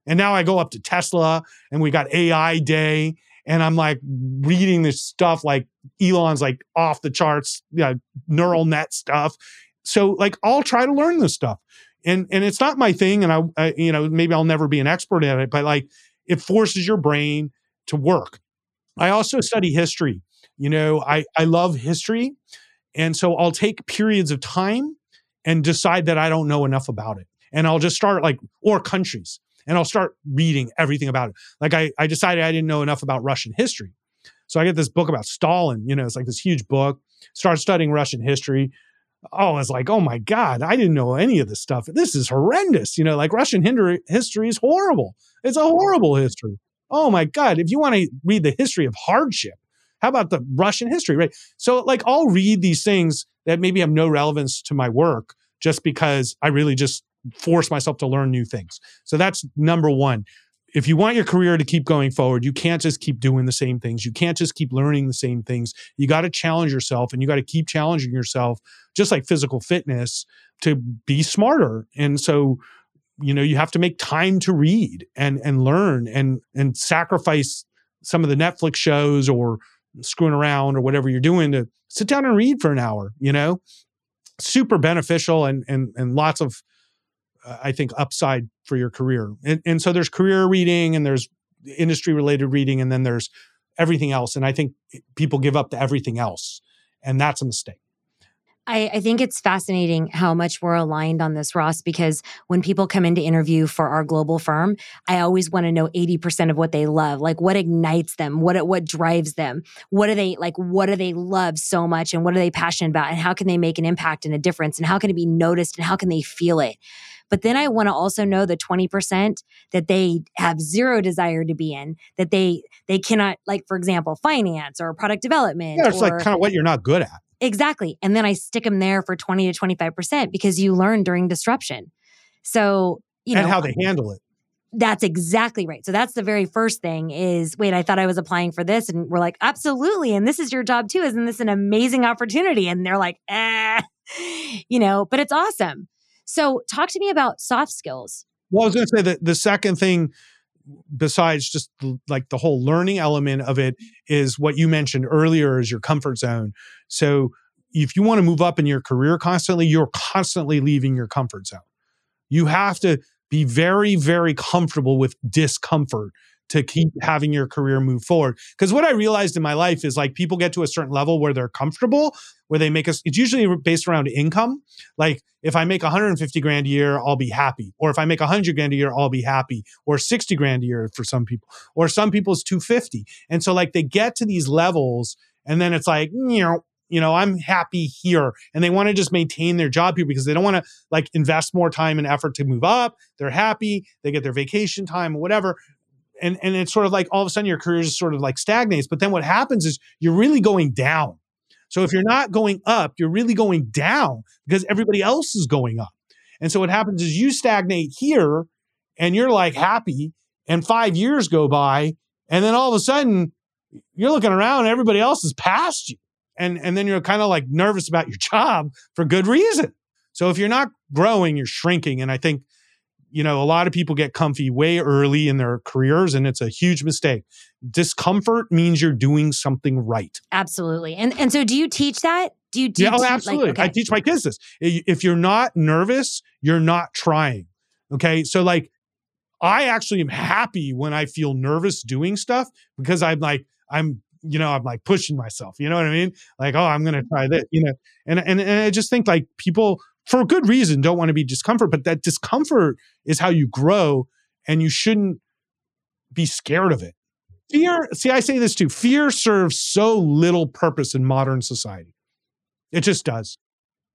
And now I go up to Tesla and we got AI day. And I'm like reading this stuff like Elon's like off the charts, you know, neural net stuff. So like I'll try to learn this stuff. And and it's not my thing. And I, I you know, maybe I'll never be an expert at it, but like it forces your brain to work. I also study history. You know, I, I love history. And so I'll take periods of time and decide that I don't know enough about it. And I'll just start like, or countries, and I'll start reading everything about it. Like I, I decided I didn't know enough about Russian history. So I get this book about Stalin, you know, it's like this huge book, start studying Russian history. Oh, it's like, oh my God, I didn't know any of this stuff. This is horrendous. You know, like Russian history is horrible. It's a horrible history. Oh my God. If you want to read the history of hardship, how about the Russian history, right? So, like, I'll read these things that maybe have no relevance to my work just because I really just force myself to learn new things. So, that's number one. If you want your career to keep going forward, you can't just keep doing the same things. You can't just keep learning the same things. You got to challenge yourself and you got to keep challenging yourself, just like physical fitness, to be smarter. And so, you know, you have to make time to read and and learn and and sacrifice some of the Netflix shows or screwing around or whatever you're doing to sit down and read for an hour, you know? Super beneficial and and and lots of uh, I think upside for your career. And, and so there's career reading and there's industry related reading and then there's everything else and I think people give up to everything else and that's a mistake. I, I, think it's fascinating how much we're aligned on this, Ross, because when people come in to interview for our global firm, I always want to know 80% of what they love. Like what ignites them, what what drives them, what do they like, what do they love so much and what are they passionate about? And how can they make an impact and a difference? And how can it be noticed and how can they feel it? But then I want to also know the 20% that they have zero desire to be in, that they they cannot, like, for example, finance or product development. Yeah, it's or, like kind of what you're not good at. Exactly. And then I stick them there for 20 to 25% because you learn during disruption. So, you know, and how they handle it. That's exactly right. So that's the very first thing is wait, I thought I was applying for this. And we're like, absolutely. And this is your job too. Isn't this an amazing opportunity? And they're like, eh, you know, but it's awesome. So talk to me about soft skills. Well, I was going to say that the second thing besides just like the whole learning element of it is what you mentioned earlier is your comfort zone. So if you want to move up in your career constantly, you're constantly leaving your comfort zone. You have to be very, very comfortable with discomfort to keep mm-hmm. having your career move forward. Because what I realized in my life is like people get to a certain level where they're comfortable, where they make us, it's usually based around income. Like if I make 150 grand a year, I'll be happy. Or if I make 100 grand a year, I'll be happy. Or 60 grand a year for some people. Or some people's 250. And so like they get to these levels and then it's like, you know, you know, I'm happy here. And they want to just maintain their job here because they don't want to like invest more time and effort to move up. They're happy. They get their vacation time or whatever and and it's sort of like all of a sudden your career just sort of like stagnates. But then what happens is you're really going down. So if you're not going up, you're really going down because everybody else is going up. And so what happens is you stagnate here and you're like happy, and five years go by, and then all of a sudden you're looking around everybody else is past you. And, and then you're kind of like nervous about your job for good reason. So if you're not growing, you're shrinking. And I think you know, a lot of people get comfy way early in their careers, and it's a huge mistake. Discomfort means you're doing something right. Absolutely. And and so, do you teach that? Do you? Do yeah, you oh, absolutely. Like, okay. I teach my kids this. If you're not nervous, you're not trying. Okay, so like, I actually am happy when I feel nervous doing stuff because I'm like, I'm you know, I'm like pushing myself. You know what I mean? Like, oh, I'm gonna try this. You know, and and and I just think like people for a good reason don't want to be discomfort, but that discomfort is how you grow and you shouldn't be scared of it. Fear, see, I say this too fear serves so little purpose in modern society. It just does.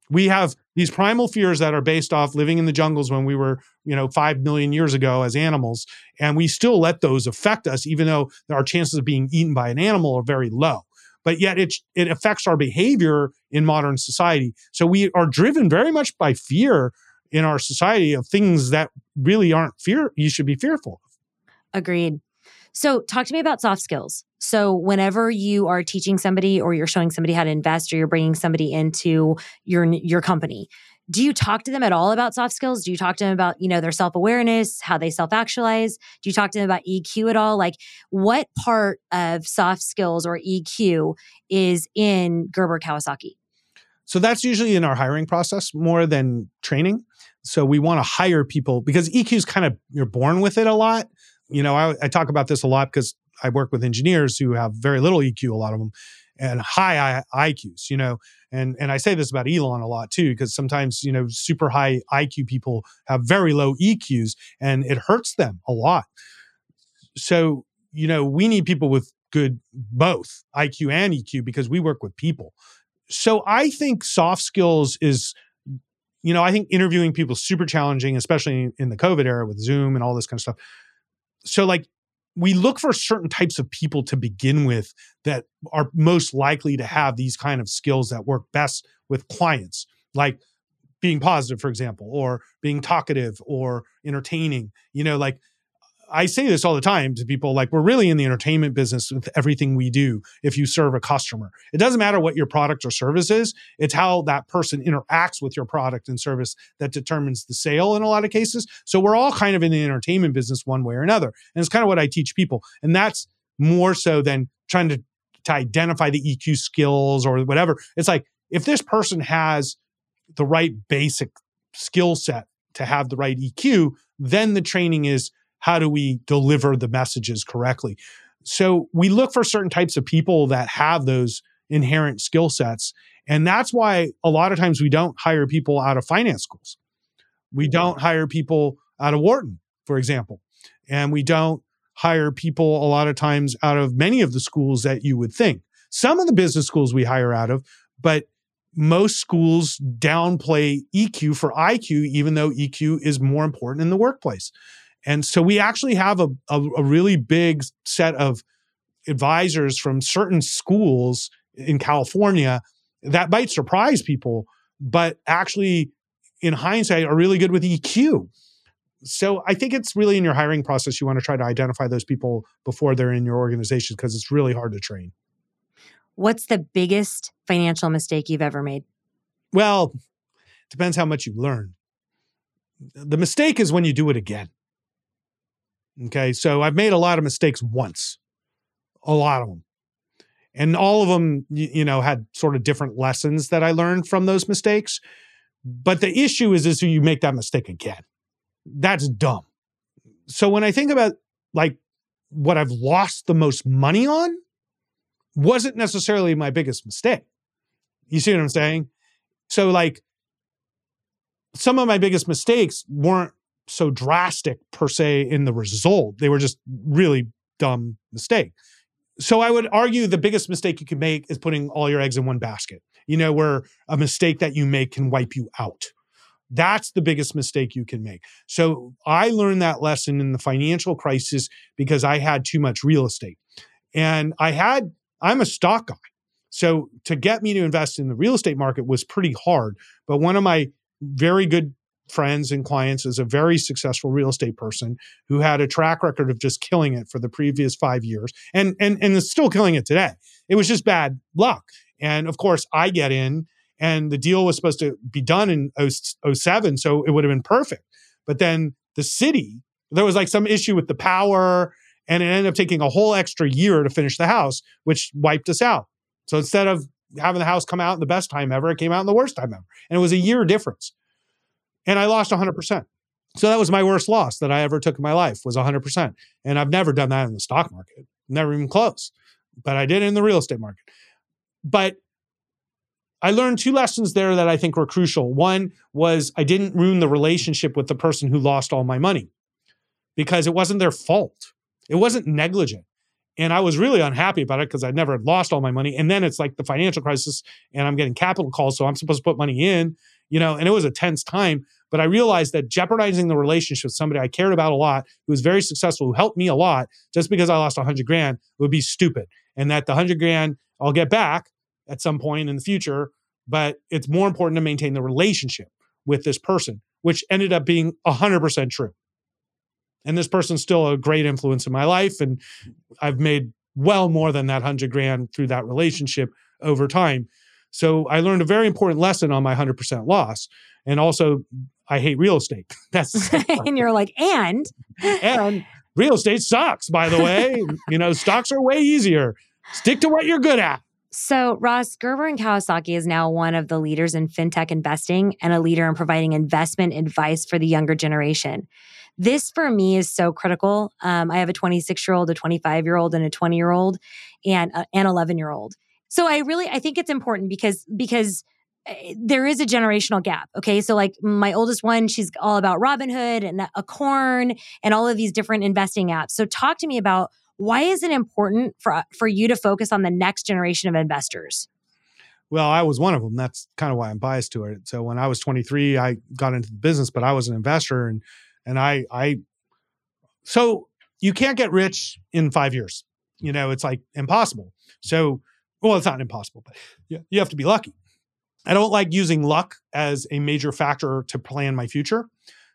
We have these primal fears that are based off living in the jungles when we were, you know, five million years ago as animals. And we still let those affect us, even though our chances of being eaten by an animal are very low but yet it it affects our behavior in modern society. So we are driven very much by fear in our society of things that really aren't fear you should be fearful of. Agreed. So talk to me about soft skills. So whenever you are teaching somebody or you're showing somebody how to invest or you're bringing somebody into your your company, do you talk to them at all about soft skills? Do you talk to them about you know their self-awareness how they self-actualize? Do you talk to them about eq at all? Like what part of soft skills or eq is in gerber kawasaki? So that's usually in our hiring process more than training. So we want to hire people because eq is kind of you're born with it a lot. You know I, I talk about this a lot because i work with engineers who have very little eq a lot of them and high IQs, you know. And and I say this about Elon a lot too, because sometimes, you know, super high IQ people have very low EQs and it hurts them a lot. So, you know, we need people with good both IQ and EQ because we work with people. So I think soft skills is you know, I think interviewing people is super challenging, especially in the COVID era with Zoom and all this kind of stuff. So, like, we look for certain types of people to begin with that are most likely to have these kind of skills that work best with clients, like being positive, for example, or being talkative or entertaining. You know, like I say this all the time to people like, we're really in the entertainment business with everything we do if you serve a customer. It doesn't matter what your product or service is, it's how that person interacts with your product and service that determines the sale in a lot of cases. So we're all kind of in the entertainment business one way or another. And it's kind of what I teach people. And that's more so than trying to, to identify the EQ skills or whatever. It's like, if this person has the right basic skill set to have the right EQ, then the training is how do we deliver the messages correctly? So we look for certain types of people that have those inherent skill sets. And that's why a lot of times we don't hire people out of finance schools. We mm-hmm. don't hire people out of Wharton, for example. And we don't hire people a lot of times out of many of the schools that you would think. Some of the business schools we hire out of, but most schools downplay EQ for IQ, even though EQ is more important in the workplace. And so we actually have a, a, a really big set of advisors from certain schools in California that might surprise people, but actually, in hindsight, are really good with EQ. So I think it's really in your hiring process, you want to try to identify those people before they're in your organization because it's really hard to train. What's the biggest financial mistake you've ever made? Well, depends how much you learn. The mistake is when you do it again. Okay. So I've made a lot of mistakes once, a lot of them. And all of them, you, know, had sort of different lessons that I learned from those mistakes. But the issue is, is you make that mistake again. That's dumb. So when I think about like what I've lost the most money on, wasn't necessarily my biggest mistake. You see what I'm saying? So like some of my biggest mistakes weren't so drastic per se in the result. They were just really dumb mistake. So I would argue the biggest mistake you can make is putting all your eggs in one basket. You know, where a mistake that you make can wipe you out. That's the biggest mistake you can make. So I learned that lesson in the financial crisis because I had too much real estate. And I had, I'm a stock guy. So to get me to invest in the real estate market was pretty hard. But one of my very good friends and clients as a very successful real estate person who had a track record of just killing it for the previous five years and and and is still killing it today. It was just bad luck. And of course, I get in and the deal was supposed to be done in 07, so it would have been perfect. But then the city, there was like some issue with the power, and it ended up taking a whole extra year to finish the house, which wiped us out. So instead of having the house come out in the best time ever, it came out in the worst time ever. And it was a year difference and I lost 100%. So that was my worst loss that I ever took in my life was 100%. And I've never done that in the stock market, never even close. But I did in the real estate market. But I learned two lessons there that I think were crucial. One was I didn't ruin the relationship with the person who lost all my money because it wasn't their fault. It wasn't negligent. And I was really unhappy about it because I'd never lost all my money. And then it's like the financial crisis and I'm getting capital calls. So I'm supposed to put money in you know, and it was a tense time. But I realized that jeopardizing the relationship with somebody I cared about a lot, who was very successful, who helped me a lot, just because I lost a hundred grand would be stupid. And that the hundred grand I'll get back at some point in the future. But it's more important to maintain the relationship with this person, which ended up being hundred percent true. And this person's still a great influence in my life. And I've made well more than that hundred grand through that relationship over time. So I learned a very important lesson on my 100% loss. And also, I hate real estate. That's and you're like, and and real estate sucks, by the way. you know, stocks are way easier. Stick to what you're good at. So, Ross Gerber and Kawasaki is now one of the leaders in fintech investing and a leader in providing investment advice for the younger generation. This for me is so critical. Um, I have a 26 year old, a 25 year old, and a 20 year old, and uh, an 11 year old. So I really I think it's important because because eh, there is a generational gap. Okay. So, like my oldest one, she's all about Robinhood and Acorn and all of these different investing apps. So, talk to me about why is it important for, for you to focus on the next generation of investors? Well, I was one of them. That's kind of why I'm biased to it. So, when I was 23, I got into the business, but I was an investor and, and I, I, so you can't get rich in five years. You know, it's like impossible. So, well, it's not impossible, but you, you have to be lucky. I don't like using luck as a major factor to plan my future.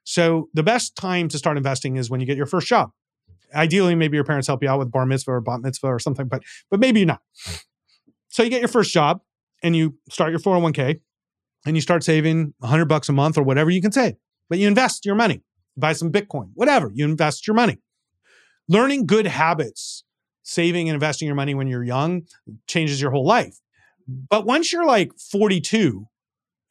So the best time to start investing is when you get your first job. Ideally, maybe your parents help you out with bar mitzvah or bat mitzvah or something, but but maybe you're not. So you get your first job and you start your 401k and you start saving 100 bucks a month or whatever you can save. But you invest your money, buy some Bitcoin, whatever, you invest your money. Learning good habits saving and investing your money when you're young changes your whole life. But once you're like 42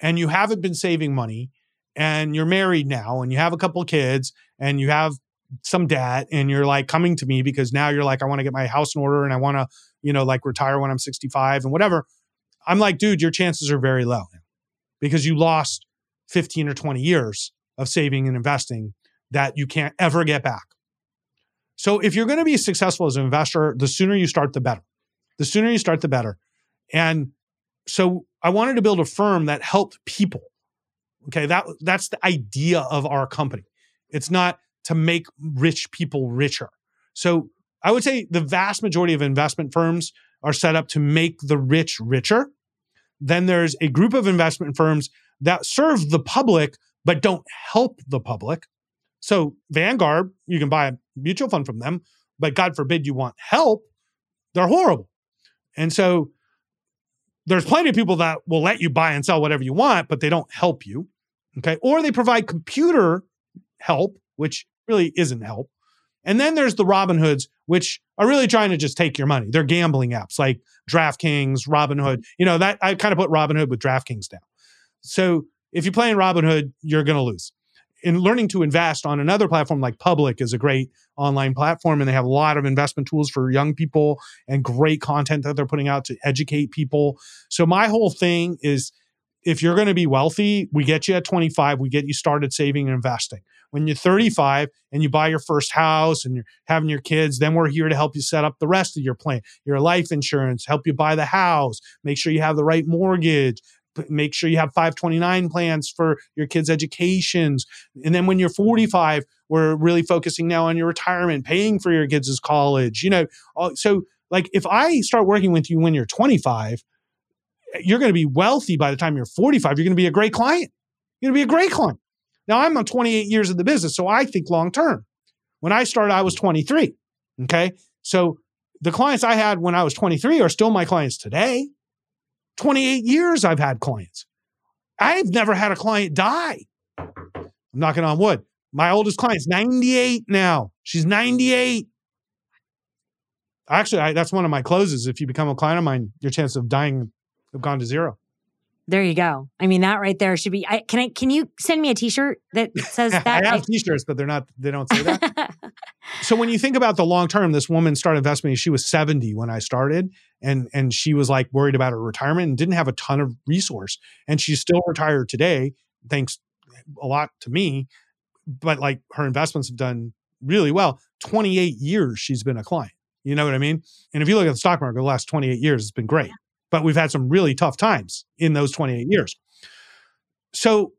and you haven't been saving money and you're married now and you have a couple kids and you have some debt and you're like coming to me because now you're like, I want to get my house in order and I want to, you know, like retire when I'm 65 and whatever. I'm like, dude, your chances are very low because you lost 15 or 20 years of saving and investing that you can't ever get back. So if you're going to be successful as an investor, the sooner you start, the better. The sooner you start, the better. And so I wanted to build a firm that helped people. Okay, that that's the idea of our company. It's not to make rich people richer. So I would say the vast majority of investment firms are set up to make the rich richer. Then there's a group of investment firms that serve the public but don't help the public. So Vanguard, you can buy mutual fund from them, but God forbid you want help, they're horrible. And so there's plenty of people that will let you buy and sell whatever you want, but they don't help you. Okay. Or they provide computer help, which really isn't help. And then there's the Robinhoods, which are really trying to just take your money. They're gambling apps like DraftKings, Robinhood. You know, that I kind of put Robinhood with DraftKings down. So if you play in Robinhood, you're going to lose in learning to invest on another platform like Public is a great online platform, and they have a lot of investment tools for young people and great content that they're putting out to educate people. So my whole thing is if you're going to be wealthy, we get you at 25, we get you started saving and investing. When you're 35 and you buy your first house and you're having your kids, then we're here to help you set up the rest of your plan, your life insurance, help you buy the house, make sure you have the right mortgage, make sure you have 529 plans for your kids' educations. And then when you're 45, we're really focusing now on your retirement, paying for your kids' college. You know, so like if I start working with you when you're 25, you're going to be wealthy by the time you're 45. You're going to be a great client. You're going to be a great client. Now I'm on 28 years of the business, so I think long term. When I started, I was 23. Okay. So the clients I had when I was 23 are still my clients today. 28 years I've had clients. I've never had a client die. I'm knocking on wood. My oldest client's 98 now. She's 98. Actually, I, that's one of my closes. If you become a client of mine, your chance of dying have gone to zero. There you go. I mean, that right there should be. I, can I? Can you send me a T-shirt that says that? I have T-shirts, but they're not. They don't say that. so when you think about the long term, this woman started investing. She was seventy when I started, and and she was like worried about her retirement and didn't have a ton of resource, and she's still retired today, thanks a lot to me. But like her investments have done really well. Twenty eight years she's been a client. You know what I mean? And if you look at the stock market, the last twenty eight years, it's been great but we've had some really tough times in those 28 mm-hmm. years. So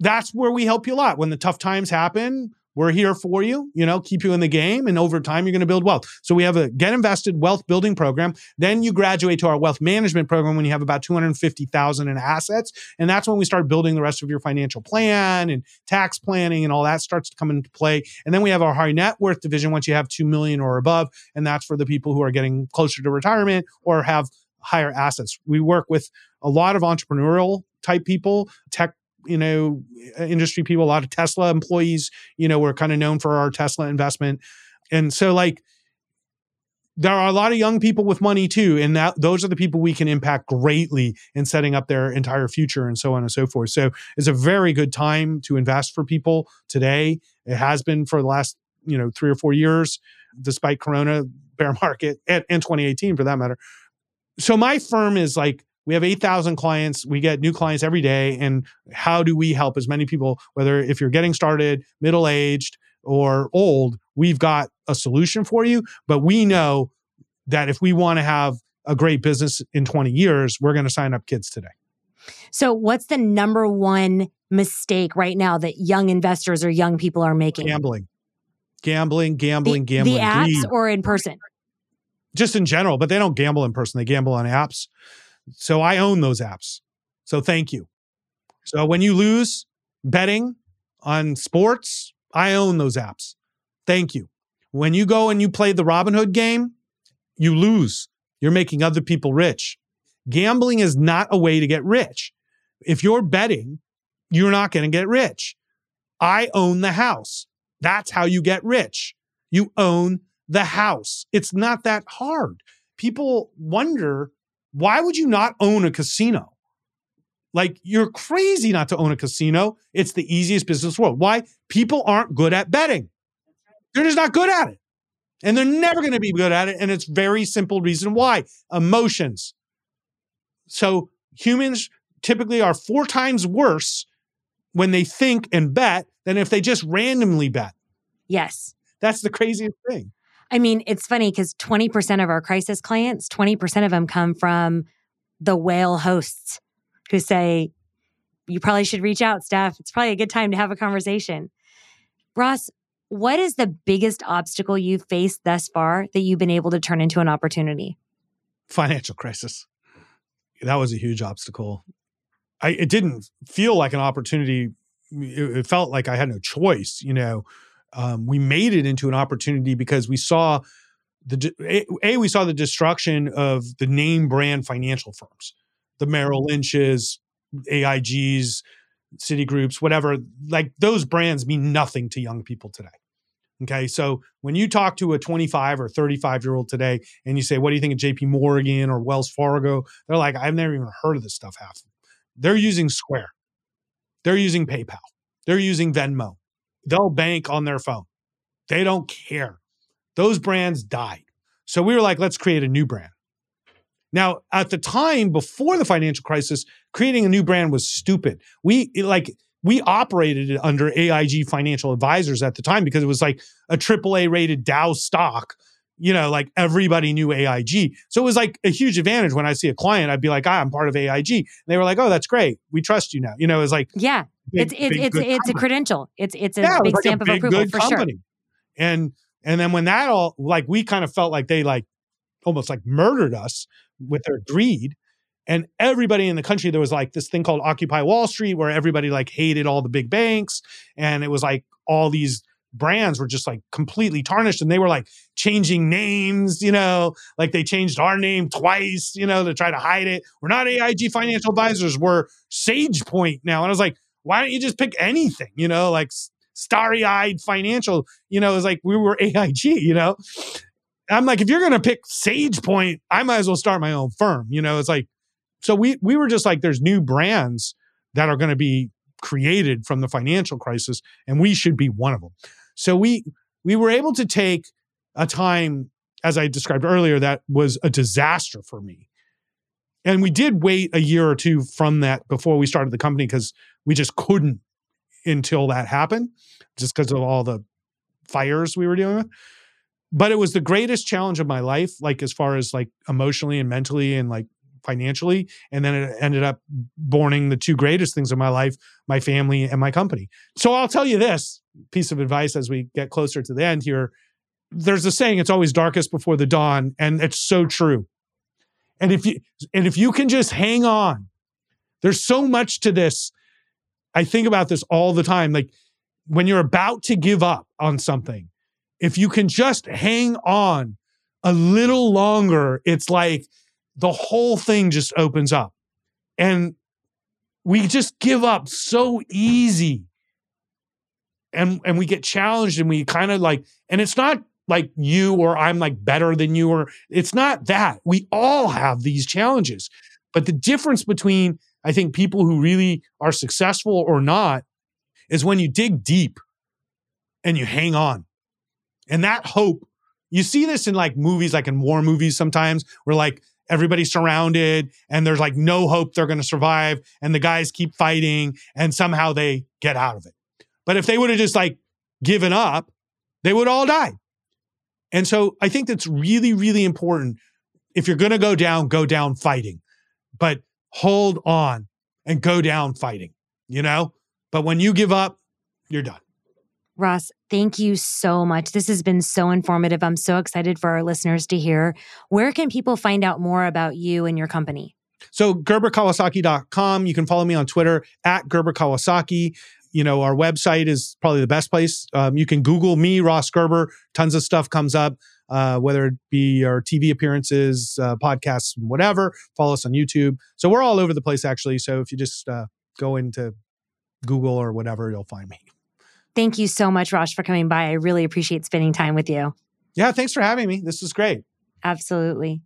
that's where we help you a lot. When the tough times happen, we're here for you, you know, keep you in the game. And over time, you're going to build wealth. So we have a get invested wealth building program. Then you graduate to our wealth management program when you have about 250,000 in assets. And that's when we start building the rest of your financial plan and tax planning and all that starts to come into play. And then we have our high net worth division once you have 2 million or above. And that's for the people who are getting closer to retirement or have higher assets. We work with a lot of entrepreneurial type people, tech you know uh, industry people a lot of tesla employees you know we're kind of known for our tesla investment. And so like there are a lot of young people with money too and that those are the people we can impact greatly in setting up their entire future and so on and so forth. So it's a very good time to invest for people today. It has been for the last you know three or four years despite corona bear market and, and 2018 for that matter. So my firm is like we have 8,000 clients. We get new clients every day. And how do we help as many people, whether if you're getting started, middle aged, or old, we've got a solution for you. But we know that if we want to have a great business in 20 years, we're going to sign up kids today. So, what's the number one mistake right now that young investors or young people are making? Gambling, gambling, gambling, the, gambling. The apps greed. or in person? Just in general, but they don't gamble in person. They gamble on apps. So I own those apps. So thank you. So when you lose betting on sports, I own those apps. Thank you. When you go and you play the Robinhood game, you lose. You're making other people rich. Gambling is not a way to get rich. If you're betting, you're not going to get rich. I own the house. That's how you get rich. You own the house. It's not that hard. People wonder why would you not own a casino? Like you're crazy not to own a casino. It's the easiest business world. Why? People aren't good at betting. They're just not good at it. And they're never going to be good at it. And it's very simple reason why. Emotions. So humans typically are four times worse when they think and bet than if they just randomly bet. Yes. That's the craziest thing. I mean, it's funny because 20% of our crisis clients, 20% of them come from the whale hosts who say, you probably should reach out, Steph. It's probably a good time to have a conversation. Ross, what is the biggest obstacle you've faced thus far that you've been able to turn into an opportunity? Financial crisis. That was a huge obstacle. I, it didn't feel like an opportunity. It, it felt like I had no choice, you know um, we made it into an opportunity because we saw the a, a, we saw the destruction of the name brand financial firms, the Merrill Lynch's, AIG's, Citigroups, whatever. Like those brands mean nothing to young people today. Okay, so when you talk to a 25 or 35 year old today and you say, "What do you think of J.P. Morgan or Wells Fargo?" They're like, "I've never even heard of this stuff." Half they're using Square, they're using PayPal, they're using Venmo, they'll bank on their phone. They don't care. Those brands died. So we were like, let's create a new brand. Now, at the time before the financial crisis, creating a new brand was stupid. We like we operated under AIG Financial Advisors at the time because it was like a AAA rated Dow stock. You know, like everybody knew AIG. So it was like a huge advantage when I see a client, I'd be like, ah, I'm part of AIG. And they were like, oh, that's great. We trust you now. You know, it's like, yeah, Big, it's it's it's it's a credential. It's it's a yeah, big like stamp a big, of approval for company. sure. And and then when that all like we kind of felt like they like almost like murdered us with their greed. And everybody in the country, there was like this thing called Occupy Wall Street, where everybody like hated all the big banks, and it was like all these brands were just like completely tarnished and they were like changing names, you know, like they changed our name twice, you know, to try to hide it. We're not AIG financial advisors, we're Sage Point now. And I was like, why don't you just pick anything? You know, like starry eyed financial, you know, it's like we were AIG, you know. I'm like, if you're gonna pick Sage Point, I might as well start my own firm. You know, it's like, so we we were just like, there's new brands that are gonna be created from the financial crisis, and we should be one of them. So we we were able to take a time, as I described earlier, that was a disaster for me. And we did wait a year or two from that before we started the company because we just couldn't until that happened, just because of all the fires we were dealing with. But it was the greatest challenge of my life, like as far as like emotionally and mentally and like financially. And then it ended up borning the two greatest things in my life my family and my company. So I'll tell you this piece of advice as we get closer to the end here. There's a saying, it's always darkest before the dawn. And it's so true. And if you and if you can just hang on, there's so much to this I think about this all the time. Like when you're about to give up on something, if you can just hang on a little longer, it's like the whole thing just opens up. And we just give up so easy. And and we get challenged and we kind of like, and it's not like you or I'm like better than you, or it's not that. We all have these challenges. But the difference between I think people who really are successful or not is when you dig deep and you hang on. And that hope, you see this in like movies, like in war movies sometimes, where like everybody's surrounded and there's like no hope they're going to survive and the guys keep fighting and somehow they get out of it. But if they would have just like given up, they would all die. And so I think that's really, really important. If you're going to go down, go down fighting, but hold on and go down fighting, you know? But when you give up, you're done. Ross, thank you so much. This has been so informative. I'm so excited for our listeners to hear. Where can people find out more about you and your company? So, GerberKawasaki.com. You can follow me on Twitter at Gerber Kawasaki you know, our website is probably the best place. Um, you can Google me, Ross Gerber. Tons of stuff comes up, uh, whether it be our TV appearances, uh, podcasts, whatever. Follow us on YouTube. So we're all over the place, actually. So if you just uh, go into Google or whatever, you'll find me. Thank you so much, Ross, for coming by. I really appreciate spending time with you. Yeah, thanks for having me. This was great. Absolutely.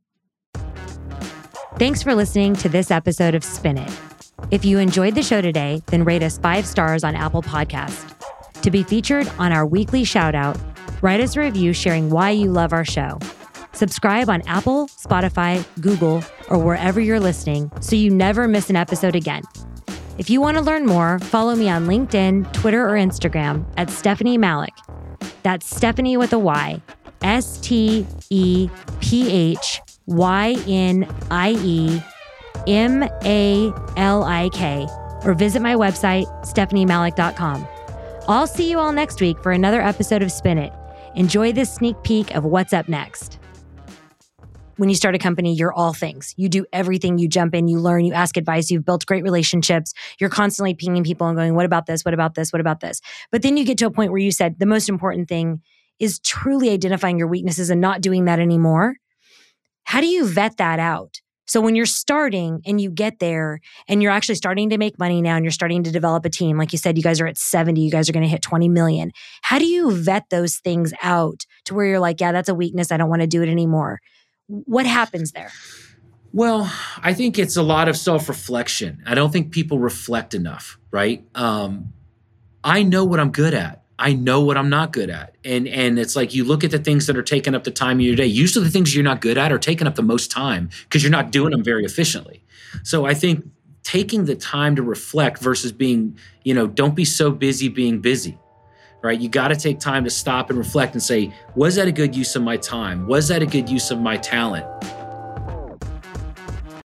Thanks for listening to this episode of Spin It. If you enjoyed the show today, then rate us five stars on Apple Podcast. To be featured on our weekly shout out, write us a review sharing why you love our show. Subscribe on Apple, Spotify, Google, or wherever you're listening so you never miss an episode again. If you want to learn more, follow me on LinkedIn, Twitter, or Instagram at Stephynie Malik. That's Stephynie with a Y. S T E P H Y N I E M A L I K, or visit my website, stephyniemalik.com. I'll see you all next week for another episode of Spin It. Enjoy this sneak peek of what's up next. When you start a company, you're all things. You do everything. You jump in, you learn, you ask advice, you've built great relationships. You're constantly pinging people and going, What about this? What about this? What about this? But then you get to a point where you said the most important thing is truly identifying your weaknesses and not doing that anymore. How do you vet that out? So when you're starting and you get there and you're actually starting to make money now and you're starting to develop a team, like you said, you guys are at 70, you guys are going to hit 20 million. How do you vet those things out to where you're like, yeah, that's a weakness. I don't want to do it anymore. What happens there? Well, I think it's a lot of self reflection. I don't think people reflect enough, right? Um, I know what I'm good at. I know what I'm not good at. And and it's like you look at the things that are taking up the time of your day. Usually the things you're not good at are taking up the most time because you're not doing them very efficiently. So I think taking the time to reflect versus being, you know, don't be so busy being busy. Right? You got to take time to stop and reflect and say, was that a good use of my time? Was that a good use of my talent?